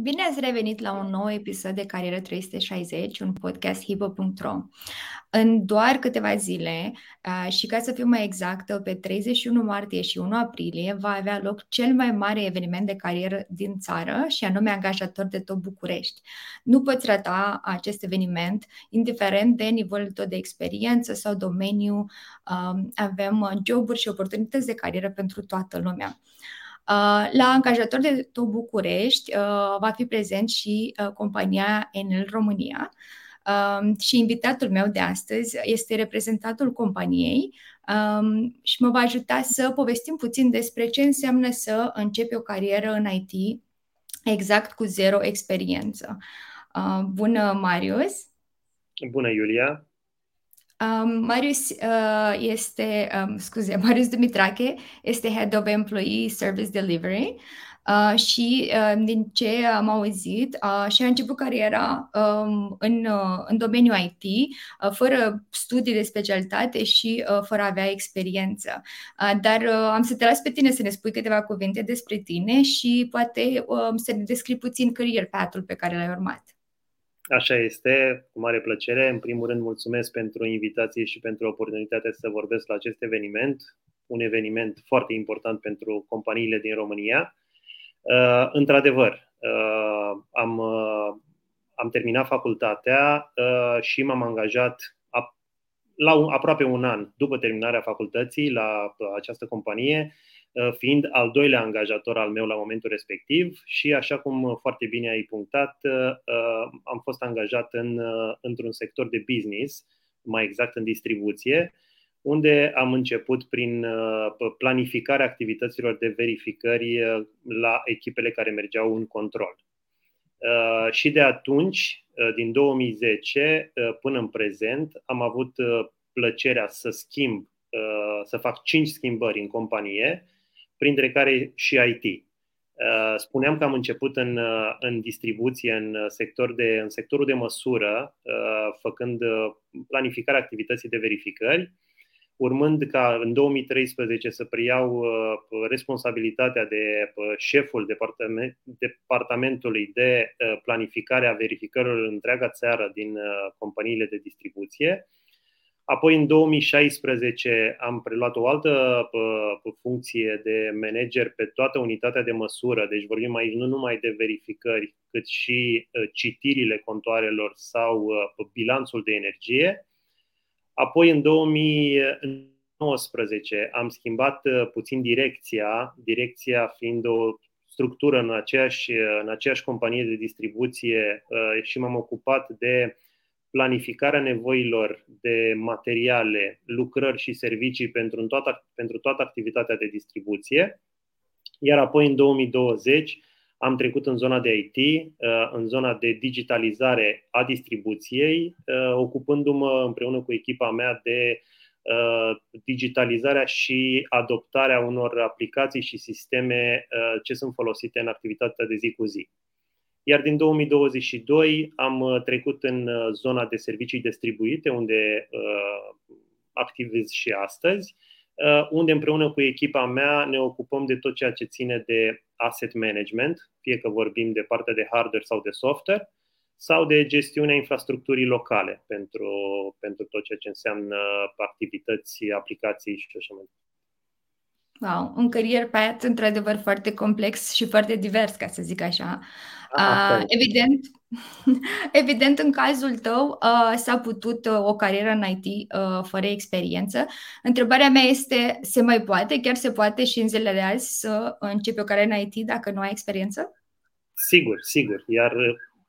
Bine ați revenit la un nou episod de Carieră 360, un podcast hipo.ro. În doar câteva zile și ca să fiu mai exactă, pe 31 martie și 1 aprilie va avea loc cel mai mare eveniment de carieră din țară și anume angajator de tot București. Nu poți rata acest eveniment, indiferent de nivelul tău de experiență sau domeniu. Avem joburi și oportunități de carieră pentru toată lumea. Uh, la angajator de tot București uh, va fi prezent și uh, compania Enel România um, și invitatul meu de astăzi este reprezentantul companiei um, și mă va ajuta să povestim puțin despre ce înseamnă să începi o carieră în IT exact cu zero experiență. Bună, Marius! Bună, Iulia! Um, Marius uh, este, um, scuze, Marius Dumitrache este Head of Employee Service Delivery uh, și uh, din ce am auzit uh, și a început cariera um, în, uh, în domeniul IT uh, fără studii de specialitate și uh, fără a avea experiență. Uh, dar uh, am să te las pe tine să ne spui câteva cuvinte despre tine și poate uh, să ne descrii puțin career path-ul pe care l-ai urmat. Așa este, cu mare plăcere. În primul rând, mulțumesc pentru invitație și pentru oportunitatea să vorbesc la acest eveniment, un eveniment foarte important pentru companiile din România. Uh, într-adevăr, uh, am, uh, am terminat facultatea uh, și m-am angajat ap- la un, aproape un an după terminarea facultății la uh, această companie Uh, fiind al doilea angajator al meu la momentul respectiv și, așa cum foarte bine ai punctat, uh, uh, am fost angajat în, într-un sector de business, mai exact în distribuție, unde am început prin planificarea activităților de verificări la echipele care mergeau în control. Și de atunci, din 2010 până în prezent, am avut plăcerea să schimb, să fac cinci schimbări în companie, printre care și IT. Uh, spuneam că am început în, uh, în distribuție, în, sector de, în sectorul de măsură, uh, făcând planificarea activității de verificări, urmând ca în 2013 să preiau responsabilitatea de șeful departament, departamentului de planificare a verificărilor în întreaga țară din companiile de distribuție Apoi, în 2016, am preluat o altă funcție de manager pe toată unitatea de măsură. Deci vorbim aici nu numai de verificări, cât și ă, citirile contoarelor sau ă, bilanțul de energie. Apoi, în 2019, am schimbat ă, puțin direcția, direcția fiind o structură în aceeași, în aceeași companie de distribuție și m-am ocupat de planificarea nevoilor de materiale, lucrări și servicii pentru toată, pentru toată activitatea de distribuție. Iar apoi, în 2020, am trecut în zona de IT, uh, în zona de digitalizare a distribuției, uh, ocupându-mă împreună cu echipa mea de uh, digitalizarea și adoptarea unor aplicații și sisteme ce sunt folosite în activitatea de zi cu zi. Iar din 2022 am uh, trecut în uh, zona de servicii distribuite, unde uh, activez și astăzi, unde împreună cu echipa mea ne ocupăm de tot ceea ce ține de asset management, fie că vorbim de partea de hardware sau de software, sau de gestiunea infrastructurii locale pentru, pentru tot ceea ce înseamnă activități, aplicații și așa mai departe. Wow, un career path într-adevăr foarte complex și foarte divers, ca să zic așa. Uh, evident, evident, în cazul tău uh, s-a putut uh, o carieră în IT uh, fără experiență. Întrebarea mea este, se mai poate, chiar se poate și în zilele de azi să începi o carieră în IT dacă nu ai experiență? Sigur, sigur. Iar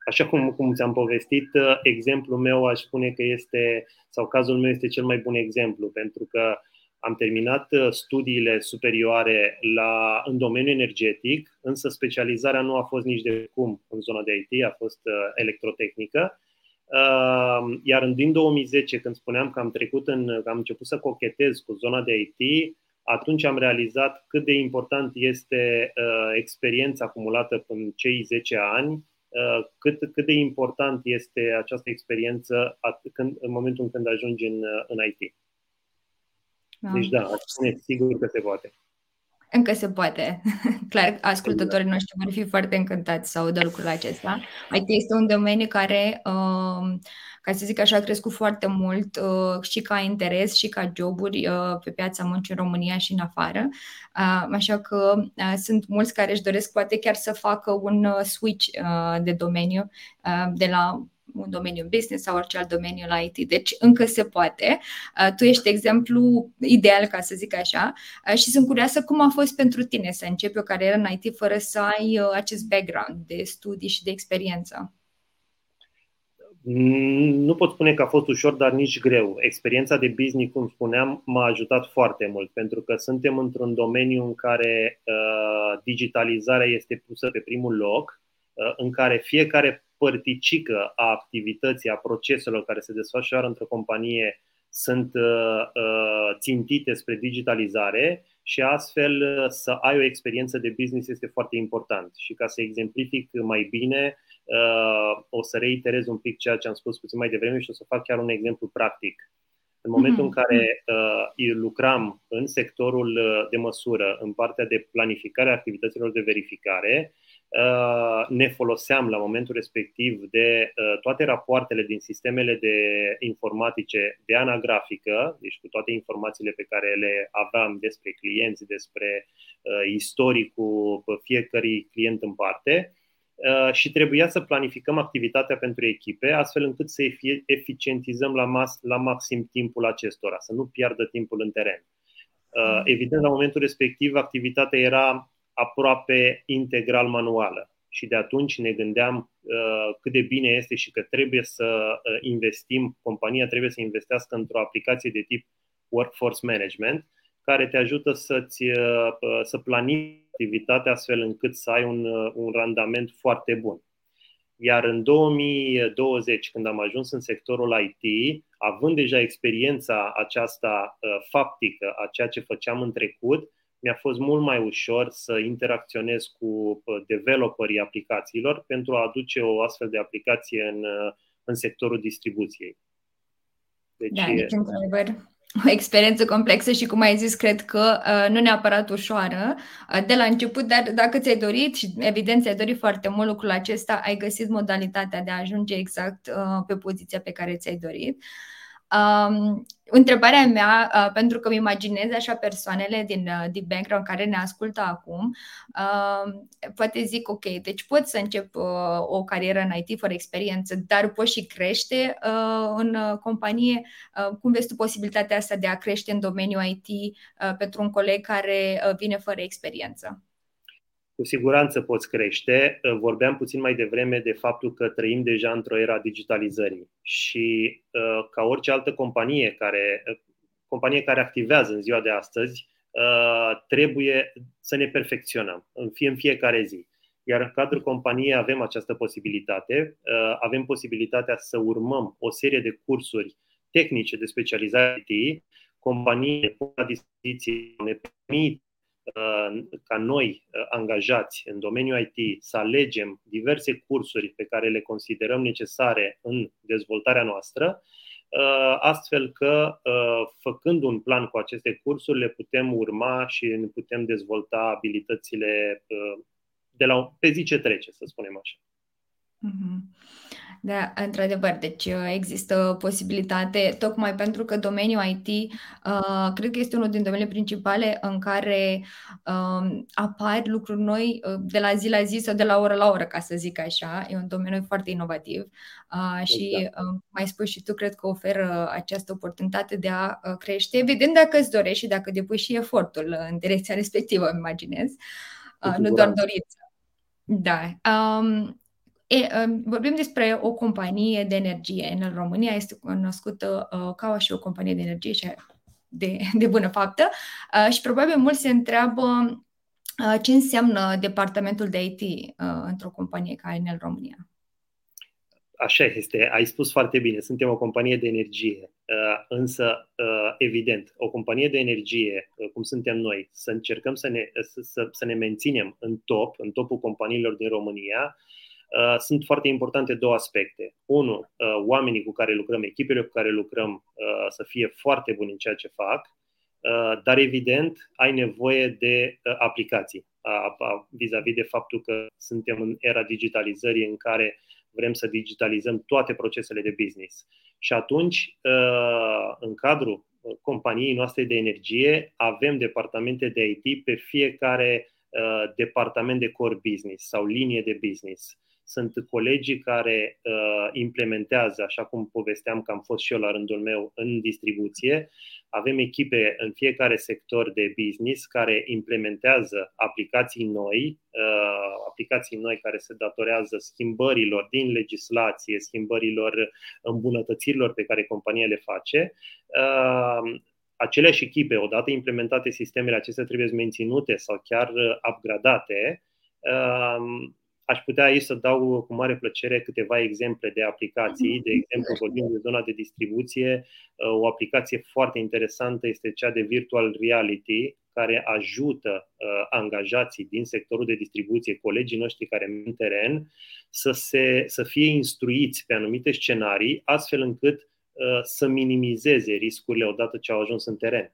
așa cum, cum ți-am povestit, uh, exemplul meu aș spune că este, sau cazul meu este cel mai bun exemplu, pentru că am terminat uh, studiile superioare la, în domeniul energetic, însă specializarea nu a fost nici de cum în zona de IT, a fost uh, electrotehnică. Uh, iar în din 2010, când spuneam că am trecut în, că am început să cochetez cu zona de IT, atunci am realizat cât de important este uh, experiența acumulată în cei 10 ani, uh, cât, cât de important este această experiență at- când, în momentul în când ajungi în, uh, în IT. Da. Deci da, spune sigur că se poate. Încă se poate. Clar, ascultătorii noștri vor fi foarte încântați să audă lucrul acesta. IT este un domeniu care, uh, ca să zic așa, a crescut foarte mult uh, și ca interes și ca joburi uh, pe piața muncii în România și în afară. Așa că sunt mulți care își doresc poate chiar să facă un switch de domeniu de la un domeniu business sau orice alt domeniu la IT. Deci încă se poate. Uh, tu ești exemplu ideal, ca să zic așa, uh, și sunt curioasă cum a fost pentru tine să începi o carieră în IT fără să ai uh, acest background de studii și de experiență. Mm, nu pot spune că a fost ușor, dar nici greu. Experiența de business, cum spuneam, m-a ajutat foarte mult, pentru că suntem într-un domeniu în care uh, digitalizarea este pusă pe primul loc, uh, în care fiecare părticică a activității, a proceselor care se desfășoară într-o companie sunt uh, uh, țintite spre digitalizare și astfel uh, să ai o experiență de business este foarte important. Și ca să exemplific mai bine, o să reiterez un pic ceea ce am spus puțin mai devreme și o să fac chiar un exemplu practic. În momentul în care uh, lucram în sectorul de măsură, în partea de planificare a activităților de verificare, Uh, ne foloseam la momentul respectiv de uh, toate rapoartele din sistemele de informatice de anagrafică, deci cu toate informațiile pe care le aveam despre clienți, despre uh, istoricul fiecărui client în parte și trebuia să planificăm activitatea pentru echipe, astfel încât să eficientizăm la, mas- la maxim timpul acestora, să nu piardă timpul în teren. Evident, la momentul respectiv, activitatea era aproape integral manuală. Și de atunci ne gândeam uh, cât de bine este și că trebuie să uh, investim, compania trebuie să investească într-o aplicație de tip Workforce Management, care te ajută să-ți, uh, uh să planifici activitatea astfel încât să ai un, uh, un randament foarte bun. Iar în 2020, când am ajuns în sectorul IT, având deja experiența aceasta uh, faptică a ceea ce făceam în trecut, mi-a fost mult mai ușor să interacționez cu developerii aplicațiilor pentru a aduce o astfel de aplicație în, în sectorul distribuției. Deci, da, deci, într-adevăr, o experiență complexă și, cum ai zis, cred că uh, nu neapărat ușoară uh, de la început, dar dacă ți-ai dorit și evident ți-ai dorit foarte mult lucrul acesta, ai găsit modalitatea de a ajunge exact uh, pe poziția pe care ți-ai dorit. Uh, Um, întrebarea mea, uh, pentru că îmi imaginez așa persoanele din, uh, din background care ne ascultă acum, uh, poate zic, ok, deci pot să încep uh, o carieră în IT fără experiență, dar pot și crește uh, în uh, companie. Uh, cum vezi tu posibilitatea asta de a crește în domeniul IT uh, pentru un coleg care uh, vine fără experiență? Cu siguranță poți crește. Uh, vorbeam puțin mai devreme de faptul că trăim deja într-o era digitalizării și uh, ca orice altă companie care, uh, companie care activează în ziua de astăzi, trebuie să ne perfecționăm în, fie, în fiecare zi. Iar în cadrul companiei avem această posibilitate, avem posibilitatea să urmăm o serie de cursuri tehnice de specializare IT, companiile pun la dispoziție, ne permit Uh, ca noi, uh, angajați în domeniul IT, să alegem diverse cursuri pe care le considerăm necesare în dezvoltarea noastră, uh, astfel că, făcând un plan cu aceste cursuri, le putem urma și ne putem dezvolta abilitățile de la, pe zi ce trece, să spunem așa. Mm-hmm. Da, într-adevăr, deci uh, există posibilitate, tocmai pentru că domeniul IT uh, cred că este unul din domeniile principale în care uh, apar lucruri noi uh, de la zi la zi sau de la oră la oră, ca să zic așa. E un domeniu foarte inovativ uh, și exact. uh, mai spus și tu, cred că oferă această oportunitate de a uh, crește, evident dacă îți dorești și dacă depui și efortul în direcția respectivă, îmi imaginez, uh, nu doar dorință. Da. Um, E, vorbim despre o companie de energie. În România este cunoscută uh, ca și o companie de energie și de, de bună faptă uh, și probabil mulți se întreabă uh, ce înseamnă departamentul de IT într-o companie ca în România. Așa este, ai spus foarte bine, suntem o companie de energie, uh, însă, uh, evident, o companie de energie, uh, cum suntem noi, să încercăm să ne, să, să ne menținem în top, în topul companiilor din România, sunt foarte importante două aspecte. Unu, oamenii cu care lucrăm, echipele cu care lucrăm să fie foarte buni în ceea ce fac, dar evident ai nevoie de aplicații vis-a-vis de faptul că suntem în era digitalizării în care vrem să digitalizăm toate procesele de business. Și atunci, uh, în cadrul companiei noastre de energie, avem departamente de IT pe fiecare uh, departament de core business sau linie de business sunt colegii care uh, implementează, așa cum povesteam că am fost și eu la rândul meu în distribuție. Avem echipe în fiecare sector de business care implementează aplicații noi, uh, aplicații noi care se datorează schimbărilor din legislație, schimbărilor, îmbunătățirilor pe care compania le face. Uh, aceleași echipe, odată implementate sistemele acestea, trebuie menținute sau chiar upgradate. Uh, Aș putea aici să dau cu mare plăcere câteva exemple de aplicații. De exemplu, vorbim de zona de distribuție. O aplicație foarte interesantă este cea de Virtual Reality, care ajută uh, angajații din sectorul de distribuție, colegii noștri care merg în teren, să, se, să fie instruiți pe anumite scenarii, astfel încât uh, să minimizeze riscurile odată ce au ajuns în teren.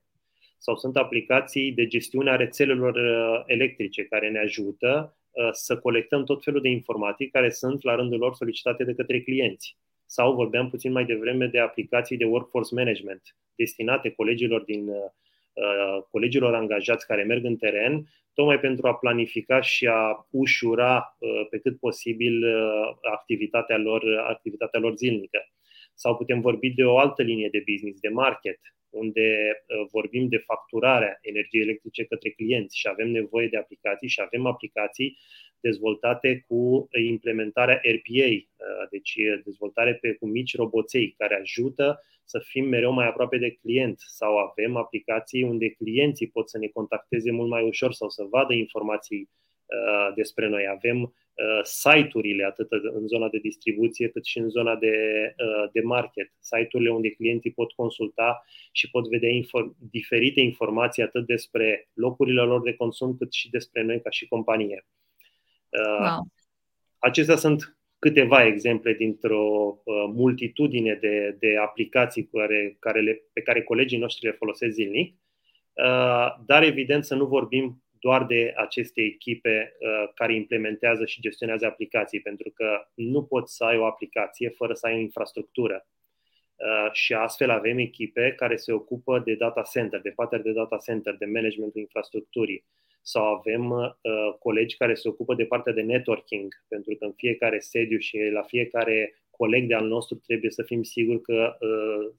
Sau sunt aplicații de gestiune a rețelelor uh, electrice care ne ajută Uh, să colectăm tot felul de informații care sunt la rândul lor solicitate de către clienți. Sau vorbeam puțin mai devreme de aplicații de workforce management destinate colegilor din uh, uh, colegilor angajați care merg în teren, tocmai pentru a planifica și a ușura pe cât posibil activitatea lor, activitatea lor zilnică. Sau putem vorbi de o altă linie de business, de market, unde uh, vorbim de facturarea energiei electrice către clienți și avem nevoie de aplicații și avem aplicații dezvoltate cu implementarea RPA, uh, deci dezvoltare pe, cu mici roboței care ajută să fim mereu mai aproape de client. Sau avem aplicații unde clienții pot să ne contacteze mult mai ușor sau să vadă informații uh, despre noi. Avem Uh, site-urile, atât în zona de distribuție, cât și în zona de, uh, de market. Site-urile unde clienții pot consulta și pot vedea inform- diferite informații atât despre locurile lor de consum, cât și despre noi ca și companie. Uh, wow. Acestea sunt câteva exemple dintr-o multitudine de, de aplicații care, care le, pe care colegii noștri le folosesc zilnic, dar evident să nu vorbim doar de aceste echipe uh, care implementează și gestionează aplicații, pentru că nu poți să ai o aplicație fără să ai o infrastructură. Uh, și astfel avem echipe care se ocupă de data center, de partea de data center, de managementul infrastructurii. Sau avem uh, colegi care se ocupă de partea de networking, pentru că în fiecare sediu și la fiecare coleg de al nostru trebuie să fim siguri că uh,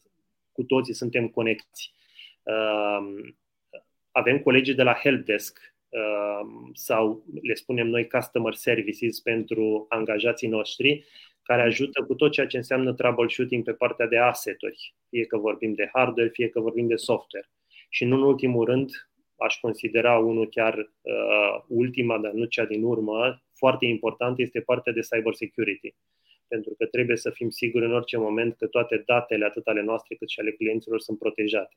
cu toții suntem conectați. Uh, avem colegii de la helpdesk Um, sau le spunem noi customer services pentru angajații noștri, care ajută cu tot ceea ce înseamnă troubleshooting pe partea de asseturi, fie că vorbim de hardware, fie că vorbim de software. Și nu în ultimul rând, aș considera unul chiar uh, ultima, dar nu cea din urmă, foarte important este partea de cyber security. Pentru că trebuie să fim siguri în orice moment că toate datele, atât ale noastre cât și ale clienților, sunt protejate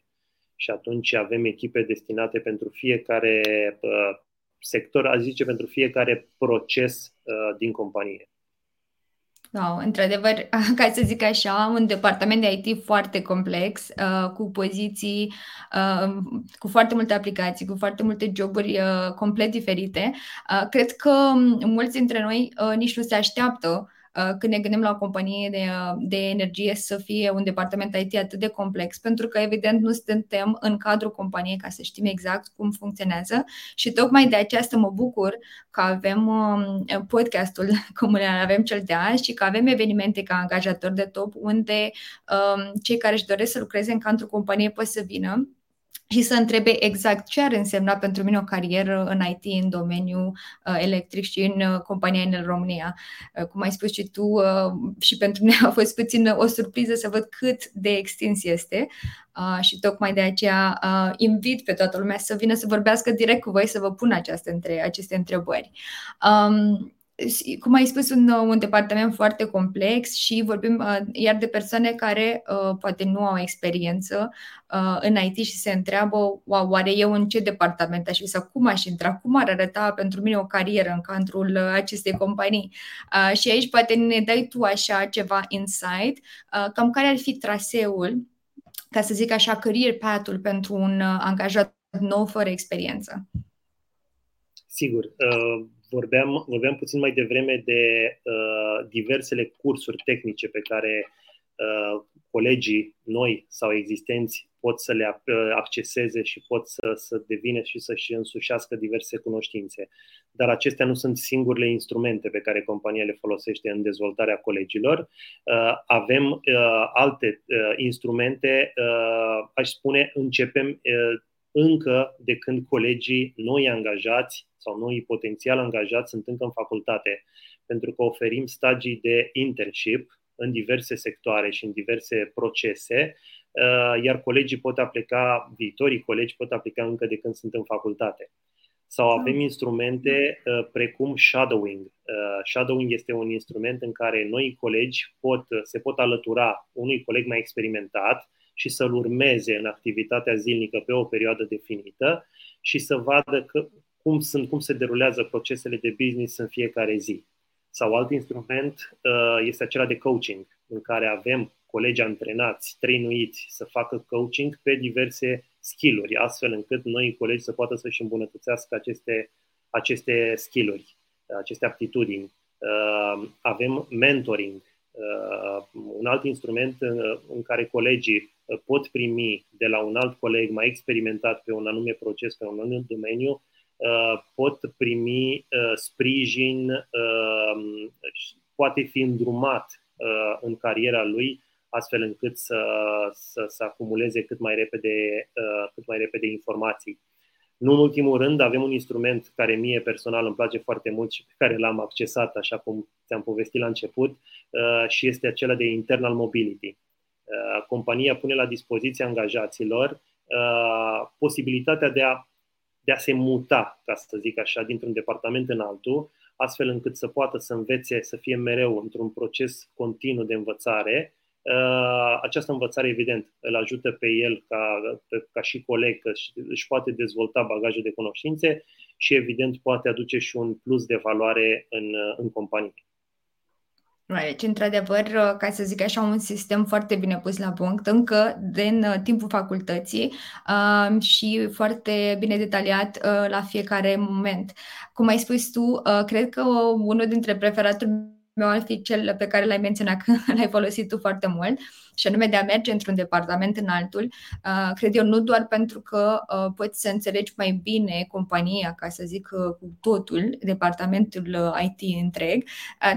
și atunci avem echipe destinate pentru fiecare uh, sector, aș zice pentru fiecare proces uh, din companie. Da, într-adevăr, ca să zic așa, un departament de IT foarte complex, uh, cu poziții, uh, cu foarte multe aplicații, cu foarte multe joburi uh, complet diferite. Uh, cred că mulți dintre noi uh, nici nu se așteaptă Uh, când ne gândim la o companie de, uh, de energie să fie un departament IT atât de complex, pentru că evident nu suntem în cadrul companiei ca să știm exact cum funcționează. Și tocmai de aceea să mă bucur că avem um, podcastul cum le avem cel de azi și că avem evenimente ca angajator de top unde um, cei care își doresc să lucreze în cadrul companiei pot să vină și să întrebe exact ce ar însemna pentru mine o carieră în IT în domeniul uh, electric și în uh, compania în România. Uh, cum ai spus și tu, uh, și pentru mine a fost puțin o surpriză să văd cât de extins este uh, și tocmai de aceea uh, invit pe toată lumea să vină să vorbească direct cu voi, să vă pun această între, aceste întrebări. Um, cum ai spus, un, un departament foarte complex și vorbim uh, iar de persoane care uh, poate nu au experiență uh, în IT și se întreabă, wow, oare eu în ce departament aș fi sau cum aș intra, cum ar arăta pentru mine o carieră în cadrul uh, acestei companii. Uh, și aici poate ne dai tu așa ceva insight, uh, cam care ar fi traseul, ca să zic așa, career path-ul pentru un uh, angajat nou fără experiență. Sigur. Uh, vorbeam, vorbeam puțin mai devreme de uh, diversele cursuri tehnice pe care uh, colegii noi sau existenți pot să le acceseze și pot să, să devină și să-și însușească diverse cunoștințe. Dar acestea nu sunt singurele instrumente pe care compania le folosește în dezvoltarea colegilor. Avem alte instrumente, aș spune, începem încă de când colegii noi angajați sau noi potențial angajați sunt încă în facultate, pentru că oferim stagii de internship în diverse sectoare și în diverse procese, uh, iar colegii pot aplica, viitorii colegi pot aplica încă de când sunt în facultate. Sau avem ah. instrumente uh, precum shadowing. Uh, shadowing este un instrument în care noi colegi pot, se pot alătura unui coleg mai experimentat și să-l urmeze în activitatea zilnică pe o perioadă definită și să vadă că, cum, sunt, cum se derulează procesele de business în fiecare zi. Sau alt instrument uh, este acela de coaching, în care avem colegi antrenați, trainuiți să facă coaching pe diverse skill-uri, astfel încât noi colegi să poată să-și îmbunătățească aceste, aceste skill-uri, aceste aptitudini. Uh, avem mentoring, uh, un alt instrument în care colegii pot primi de la un alt coleg mai experimentat pe un anume proces, pe un anume domeniu, uh, pot primi uh, sprijin, uh, poate fi îndrumat în cariera lui astfel încât să, să, să acumuleze cât mai, repede, cât mai repede informații. Nu în ultimul rând, avem un instrument care mie personal îmi place foarte mult și pe care l-am accesat, așa cum ți-am povestit la început, și este acela de internal mobility. Uh, compania pune la dispoziția angajaților uh, posibilitatea de a, de a se muta, ca să zic așa, dintr-un departament în altul, astfel încât să poată să învețe, să fie mereu într-un proces continuu de învățare. Uh, această învățare, evident, îl ajută pe el ca, ca și coleg, că își poate dezvolta bagajul de cunoștințe și, evident, poate aduce și un plus de valoare în, în companie. Deci, într-adevăr, ca să zic așa, un sistem foarte bine pus la punct, încă din uh, timpul facultății uh, și foarte bine detaliat uh, la fiecare moment. Cum ai spus tu, uh, cred că unul dintre preferatul meu ar fi cel pe care l-ai menționat că l-ai folosit tu foarte mult, și anume de a merge într-un departament în altul, uh, cred eu, nu doar pentru că uh, poți să înțelegi mai bine compania, ca să zic uh, cu totul, departamentul IT întreg,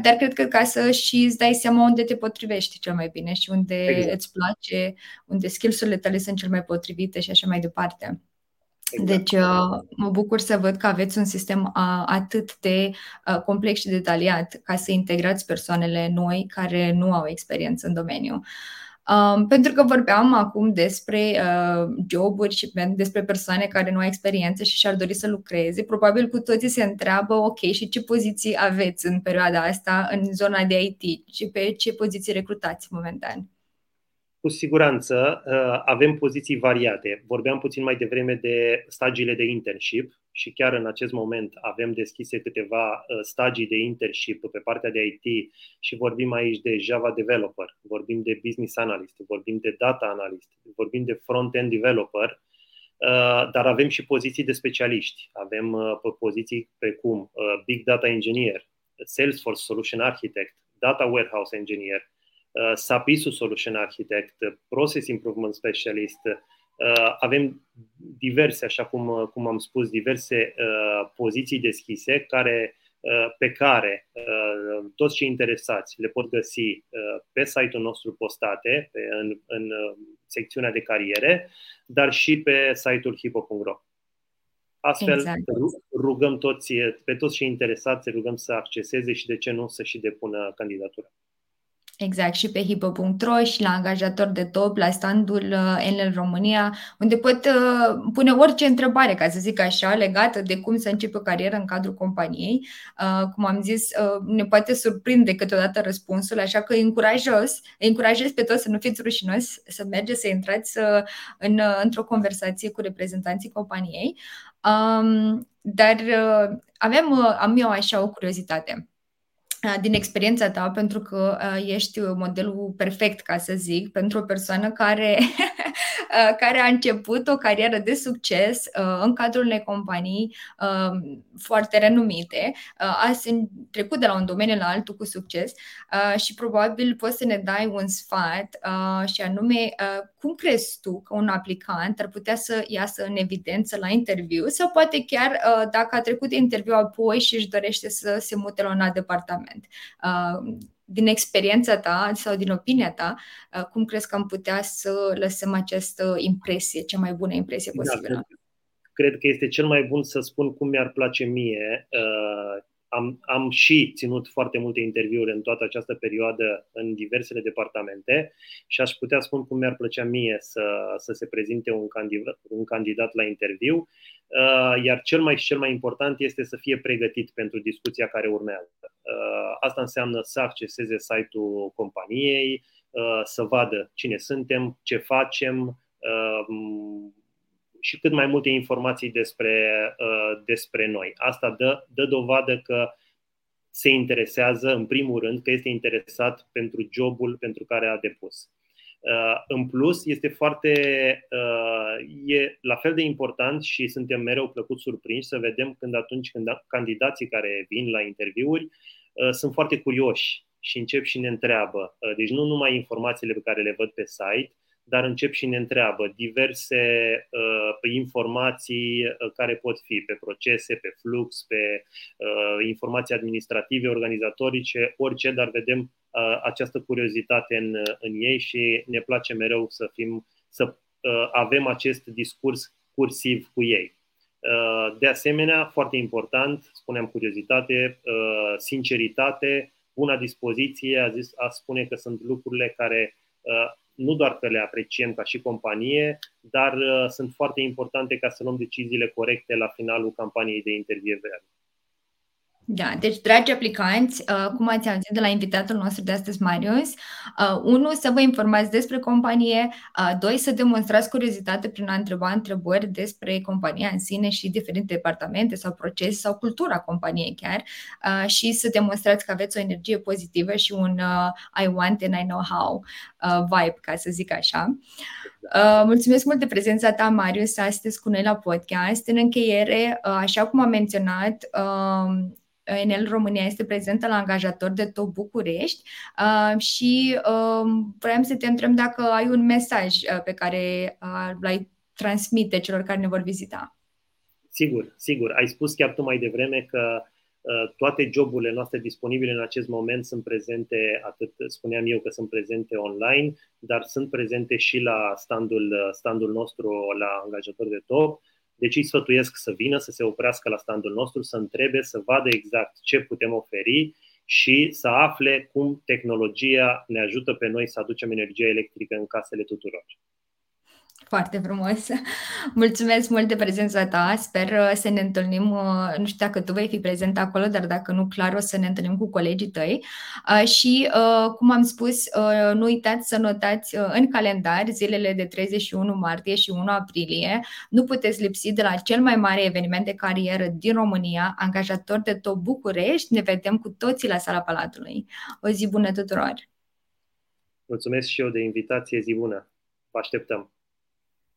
dar cred că ca să și îți dai seama unde te potrivești cel mai bine și unde exact. îți place, unde skills-urile tale sunt cel mai potrivite și așa mai departe. Exact. Deci uh, mă bucur să văd că aveți un sistem uh, atât de uh, complex și detaliat ca să integrați persoanele noi care nu au experiență în domeniu. Um, pentru că vorbeam acum despre uh, joburi și despre persoane care nu au experiență și și-ar dori să lucreze, probabil cu toții se întreabă, ok, și ce poziții aveți în perioada asta în zona de IT și pe ce poziții recrutați momentan? Cu siguranță uh, avem poziții variate. Vorbeam puțin mai devreme de stagiile de internship și chiar în acest moment avem deschise câteva uh, stagii de internship pe partea de IT și vorbim aici de Java developer, vorbim de business analyst, vorbim de data analyst, vorbim de front-end developer, uh, dar avem și poziții de specialiști. Avem poziții precum Big Data Engineer, Salesforce Solution Architect, Data Warehouse Engineer, Uh, SAPISU Solution Architect, Process Improvement Specialist, uh, avem diverse, așa cum, uh, cum am spus, diverse poziții deschise care, pe care toți cei interesați le pot găsi pe site-ul nostru postate, pe, în, în secțiunea de cariere, dar și pe site-ul hipo.ro. Astfel, exact. rugăm toți, pe toți cei interesați, rugăm să acceseze și, de ce nu, să și depună candidatura. Exact, și pe hipo.ro și la angajator de top, la standul uh, Enel România, unde pot uh, pune orice întrebare, ca să zic așa, legată de cum să începe o carieră în cadrul companiei. Uh, cum am zis, ne poate surprinde câteodată răspunsul, așa că încurajos, încurajez pe toți să nu fiți rușinos, să mergeți, să intrați în, într-o conversație cu reprezentanții companiei. Um, dar avem, am eu așa o curiozitate din experiența ta, pentru că ești modelul perfect, ca să zic, pentru o persoană care, care a început o carieră de succes în cadrul unei companii foarte renumite, a trecut de la un domeniu la altul cu succes și probabil poți să ne dai un sfat și anume cum crezi tu că un aplicant ar putea să iasă în evidență la interviu sau poate chiar dacă a trecut de interviu apoi și își dorește să se mute la un alt departament? Moment. Uh, din experiența ta sau din opinia ta, uh, cum crezi că am putea să lăsăm această impresie, cea mai bună impresie da, posibilă? Da, cred, cred că este cel mai bun să spun cum mi-ar place mie. Uh, am, am și ținut foarte multe interviuri în toată această perioadă în diversele departamente și aș putea spun cum mi-ar plăcea mie să, să se prezinte un candidat, un candidat la interviu Uh, iar cel mai și cel mai important este să fie pregătit pentru discuția care urmează. Uh, asta înseamnă să acceseze site-ul companiei, uh, să vadă cine suntem, ce facem și cât mai multe informații despre, despre noi. Asta dă, dă dovadă că se interesează, în primul rând, că este interesat pentru jobul pentru care a depus. Uh, în plus, este foarte, uh, e la fel de important și suntem mereu plăcut surprinși să vedem când atunci când candidații care vin la interviuri uh, sunt foarte curioși și încep și ne întreabă. Deci nu numai informațiile pe care le văd pe site, dar încep și ne întreabă diverse uh, informații uh, care pot fi pe procese, pe flux, pe uh, informații administrative, organizatorice, orice, dar vedem uh, această curiozitate în, în ei și ne place mereu să fim, să uh, avem acest discurs cursiv cu ei. Uh, de asemenea, foarte important, spuneam curiozitate, uh, sinceritate, bună dispoziție, a, zis, a spune că sunt lucrurile care uh, nu doar că le apreciem ca și companie, dar uh, sunt foarte importante ca să luăm deciziile corecte la finalul campaniei de intervievare. Da, deci, dragi aplicanți, uh, cum ați auzit de la invitatul nostru de astăzi, Marius, uh, unu, să vă informați despre companie, uh, doi, să demonstrați curiozitate prin a întreba întrebări despre compania în sine și diferite departamente sau procese sau cultura companiei chiar și să demonstrați că aveți o energie pozitivă și un I want and I know how vibe, ca să zic așa. Mulțumesc mult de prezența ta, Marius, astăzi cu noi la podcast. În încheiere, așa cum am menționat, Enel România este prezentă la angajator de top București uh, și uh, vreau să te întreb dacă ai un mesaj uh, pe care uh, l-ai transmite celor care ne vor vizita. Sigur, sigur. Ai spus chiar tu mai devreme că uh, toate joburile noastre disponibile în acest moment sunt prezente, atât spuneam eu că sunt prezente online, dar sunt prezente și la standul, uh, standul nostru la angajator de top deci îi sfătuiesc să vină, să se oprească la standul nostru, să întrebe, să vadă exact ce putem oferi și să afle cum tehnologia ne ajută pe noi să aducem energie electrică în casele tuturor. Foarte frumos. Mulțumesc mult de prezența ta. Sper uh, să ne întâlnim. Uh, nu știu dacă tu vei fi prezent acolo, dar dacă nu, clar o să ne întâlnim cu colegii tăi. Uh, și, cum am spus, nu uitați să notați în calendar zilele de 31 martie și 1 aprilie. Nu puteți lipsi de la cel mai mare eveniment de carieră din România, angajator de top București. Ne vedem cu toții la sala Palatului. O zi bună tuturor! Mulțumesc și eu de invitație, zi bună! Vă așteptăm!